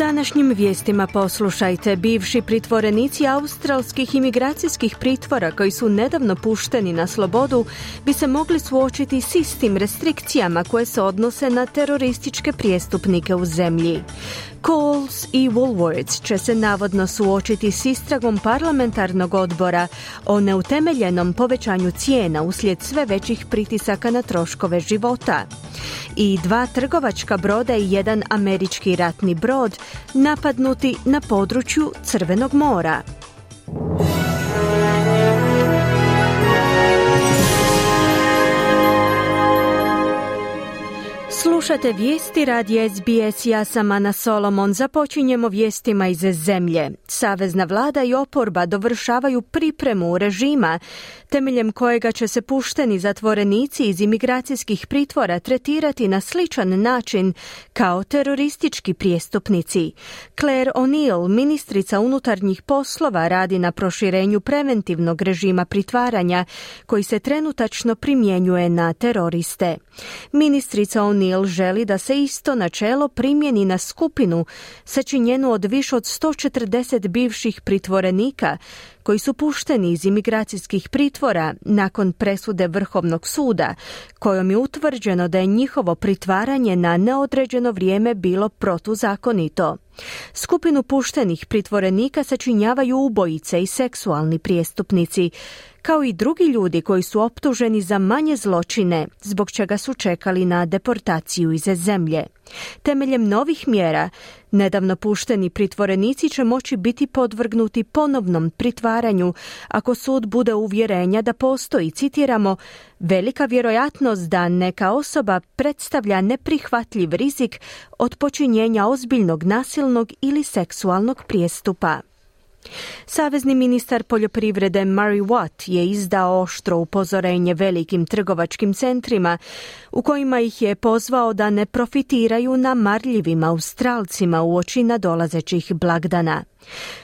Današnjim vijestima poslušajte bivši pritvorenici australskih imigracijskih pritvora koji su nedavno pušteni na slobodu bi se mogli suočiti s istim restrikcijama koje se odnose na terorističke prijestupnike u zemlji. Coles i Woolworths će se navodno suočiti s istragom parlamentarnog odbora o neutemeljenom povećanju cijena uslijed sve većih pritisaka na troškove života. I dva trgovačka broda i jedan američki ratni brod napadnuti na području Crvenog mora. Slušate vijesti radi SBS, ja sam Ana Solomon. Započinjemo vijestima iz zemlje. Savezna vlada i oporba dovršavaju pripremu režima temeljem kojega će se pušteni zatvorenici iz imigracijskih pritvora tretirati na sličan način kao teroristički prijestupnici. Claire O'Neill, ministrica unutarnjih poslova, radi na proširenju preventivnog režima pritvaranja koji se trenutačno primjenjuje na teroriste. Ministrica O'Neill želi da se isto načelo primjeni na skupinu sačinjenu od više od 140 bivših pritvorenika koji su pušteni iz imigracijskih pritvora nakon presude Vrhovnog suda, kojom je utvrđeno da je njihovo pritvaranje na neodređeno vrijeme bilo protuzakonito. Skupinu puštenih pritvorenika sačinjavaju ubojice i seksualni prijestupnici, kao i drugi ljudi koji su optuženi za manje zločine, zbog čega su čekali na deportaciju iz zemlje. Temeljem novih mjera, nedavno pušteni pritvorenici će moći biti podvrgnuti ponovnom pritvaranju ako sud bude uvjerenja da postoji, citiramo, velika vjerojatnost da neka osoba predstavlja neprihvatljiv rizik od počinjenja ozbiljnog nasilnog ili seksualnog prijestupa. Savezni ministar poljoprivrede Murray Watt je izdao oštro upozorenje velikim trgovačkim centrima u kojima ih je pozvao da ne profitiraju na marljivim Australcima u oči nadolazećih blagdana.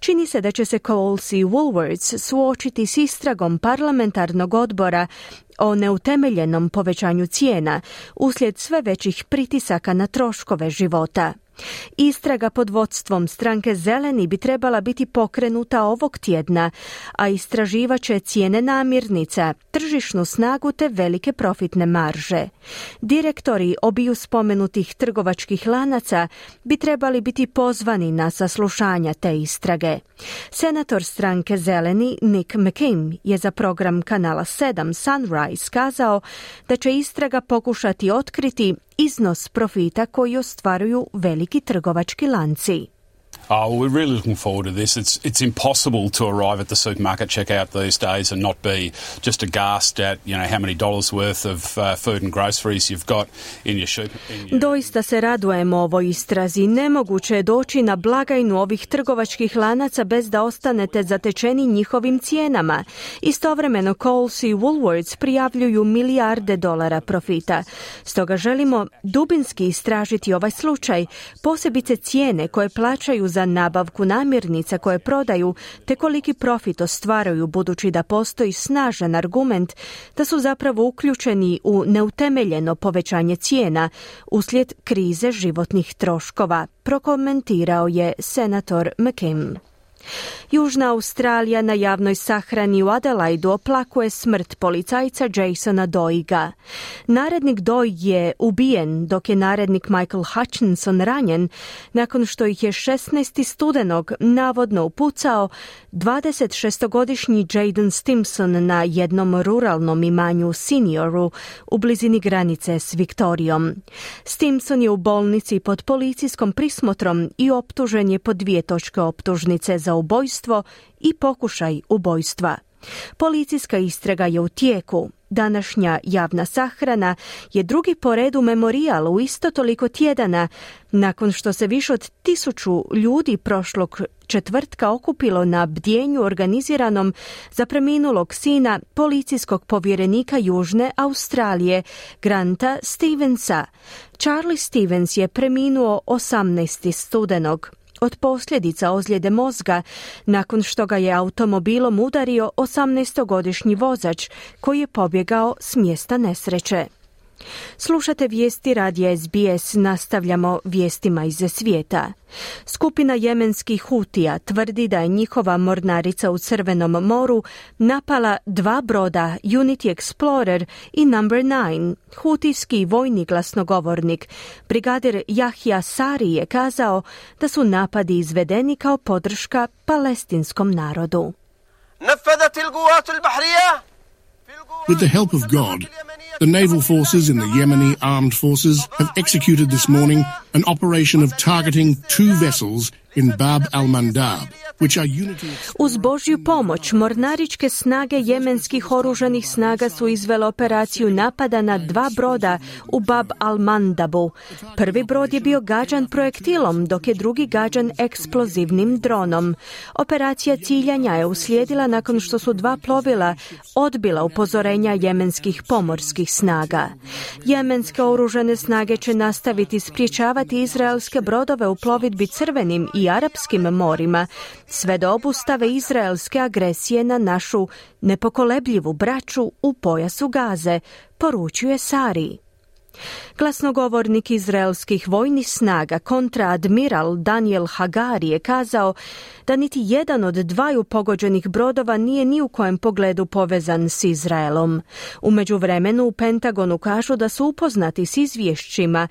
Čini se da će se Coles i Woolworths suočiti s istragom parlamentarnog odbora o neutemeljenom povećanju cijena uslijed sve većih pritisaka na troškove života. Istraga pod vodstvom stranke Zeleni bi trebala biti pokrenuta ovog tjedna, a istraživaće cijene namirnica, tržišnu snagu te velike profitne marže. Direktori obiju spomenutih trgovačkih lanaca bi trebali biti pozvani na saslušanja te istrage. Senator stranke Zeleni Nick McCain je za program kanala 7 Sunrise kazao da će istraga pokušati otkriti iznos profita koji ostvaruju veliki trgovački lanci. Oh, we're really looking forward to this. It's it's impossible to arrive at the supermarket checkout these days and not be just aghast at you know how many dollars worth of uh, food and groceries you've got in your shop. Doista se radujemo ovoj istrazi. Nemoguće je doći na blagajnu ovih trgovačkih lanaca bez da ostanete zatečeni njihovim cijenama. Istovremeno Coles i Woolworths prijavljuju milijarde dolara profita. Stoga želimo dubinski istražiti ovaj slučaj, posebice cijene koje plaćaju za za nabavku namirnica koje prodaju te koliki profit ostvaraju budući da postoji snažan argument da su zapravo uključeni u neutemeljeno povećanje cijena uslijed krize životnih troškova, prokomentirao je senator McKim. Južna Australija na javnoj sahrani u Adelaidu oplakuje smrt policajca Jasona Doiga. Narednik Doig je ubijen dok je narednik Michael Hutchinson ranjen nakon što ih je 16. studenog navodno upucao 26-godišnji Jaden Stimson na jednom ruralnom imanju Senioru u blizini granice s Viktorijom. Stimson je u bolnici pod policijskom prismotrom i optužen je po dvije točke optužnice za ubojstvo i pokušaj ubojstva. Policijska istraga je u tijeku. Današnja javna sahrana je drugi po redu memorijal u isto toliko tjedana, nakon što se više od tisuću ljudi prošlog četvrtka okupilo na bdjenju organiziranom za preminulog sina policijskog povjerenika Južne Australije, Granta Stevensa. Charlie Stevens je preminuo 18. studenog od posljedica ozljede mozga nakon što ga je automobilom udario 18-godišnji vozač koji je pobjegao s mjesta nesreće. Slušate vijesti radija SBS, nastavljamo vijestima iz svijeta. Skupina jemenskih hutija tvrdi da je njihova mornarica u Crvenom moru napala dva broda Unity Explorer i Number 9. Hutijski vojni glasnogovornik brigadir Jahja Sari je kazao da su napadi izvedeni kao podrška palestinskom narodu. With the help of God, the naval forces in the Yemeni armed forces have executed this morning an operation of targeting two vessels in Bab al-Mandab, Uz Božju pomoć, mornaričke snage jemenskih oružanih snaga su izvele operaciju napada na dva broda u Bab al-Mandabu. Prvi brod je bio gađan projektilom, dok je drugi gađan eksplozivnim dronom. Operacija ciljanja je uslijedila nakon što su dva plovila odbila upozorenja jemenskih pomorskih snaga. Jemenske oružane snage će nastaviti spriječavati izraelske brodove u plovidbi crvenim i arapskim morima, sve do obustave izraelske agresije na našu nepokolebljivu braću u pojasu Gaze, poručuje Sari. Glasnogovornik izraelskih vojnih snaga kontraadmiral Daniel Hagari je kazao da niti jedan od dvaju pogođenih brodova nije ni u kojem pogledu povezan s Izraelom. U međuvremenu u Pentagonu kažu da su upoznati s izvješćima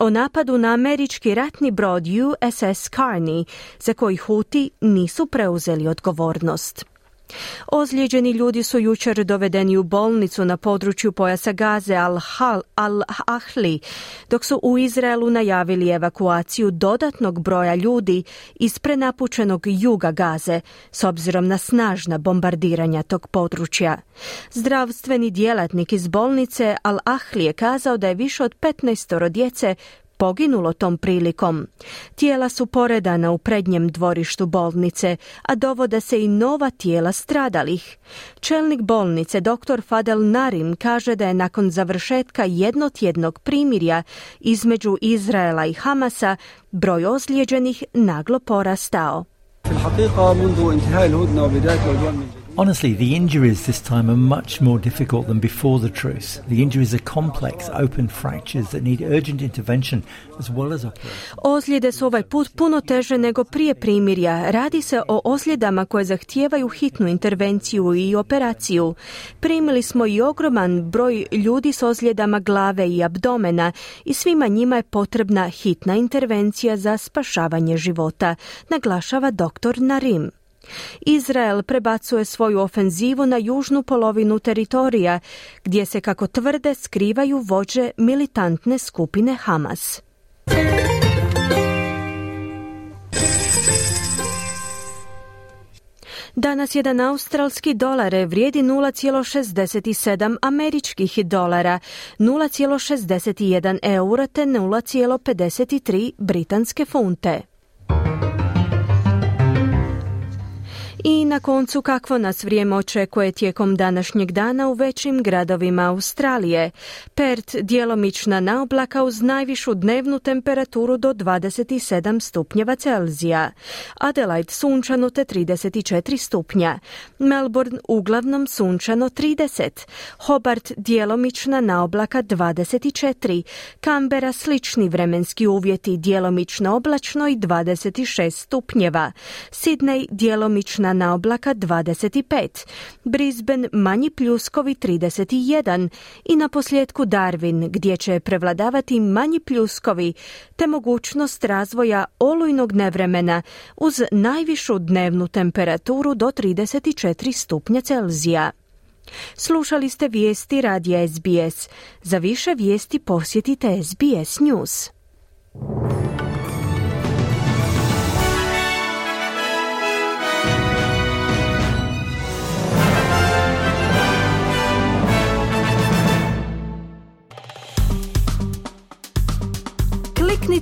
o napadu na američki ratni brod USS Carney, za koji Huti nisu preuzeli odgovornost. Ozlijeđeni ljudi su jučer dovedeni u bolnicu na području pojasa Gaze al-Ahli, dok su u Izraelu najavili evakuaciju dodatnog broja ljudi iz prenapučenog juga Gaze, s obzirom na snažna bombardiranja tog područja. Zdravstveni djelatnik iz bolnice Al-Ahli je kazao da je više od 15 djece poginulo tom prilikom. Tijela su poredana u prednjem dvorištu bolnice, a dovode se i nova tijela stradalih. Čelnik bolnice dr. Fadel Narim kaže da je nakon završetka jednotjednog primirja između Izraela i Hamasa broj ozlijeđenih naglo porastao. Honestly, the injuries this time are much more difficult than before the truce. The injuries are complex, open fractures that need urgent intervention as well as. Ozljede su ovaj put puno teže nego prije primirja. Radi se o ozljedama koje zahtijevaju hitnu intervenciju i operaciju. Primili smo i ogroman broj ljudi s ozljedama glave i abdomena i svima njima je potrebna hitna intervencija za spašavanje života, naglašava dr. Narim. Izrael prebacuje svoju ofenzivu na južnu polovinu teritorija, gdje se, kako tvrde, skrivaju vođe militantne skupine Hamas. Danas jedan australski dolar vrijedi 0,67 američkih dolara, 0,61 eura te 0,53 britanske funte. I na koncu kakvo nas vrijeme očekuje tijekom današnjeg dana u većim gradovima Australije. Pert djelomična naoblaka uz najvišu dnevnu temperaturu do 27 stupnjeva Celzija. Adelaide sunčano te 34 stupnja. Melbourne uglavnom sunčano 30. Hobart djelomična naoblaka 24. Canberra slični vremenski uvjeti djelomično oblačno i 26 stupnjeva. Sydney djelomična na oblaka 25, Brisbane manji pljuskovi 31 i na posljedku Darwin gdje će prevladavati manji pljuskovi te mogućnost razvoja olujnog nevremena uz najvišu dnevnu temperaturu do 34 stupnja Celzija. Slušali ste vijesti radija SBS. Za više vijesti posjetite SBS News.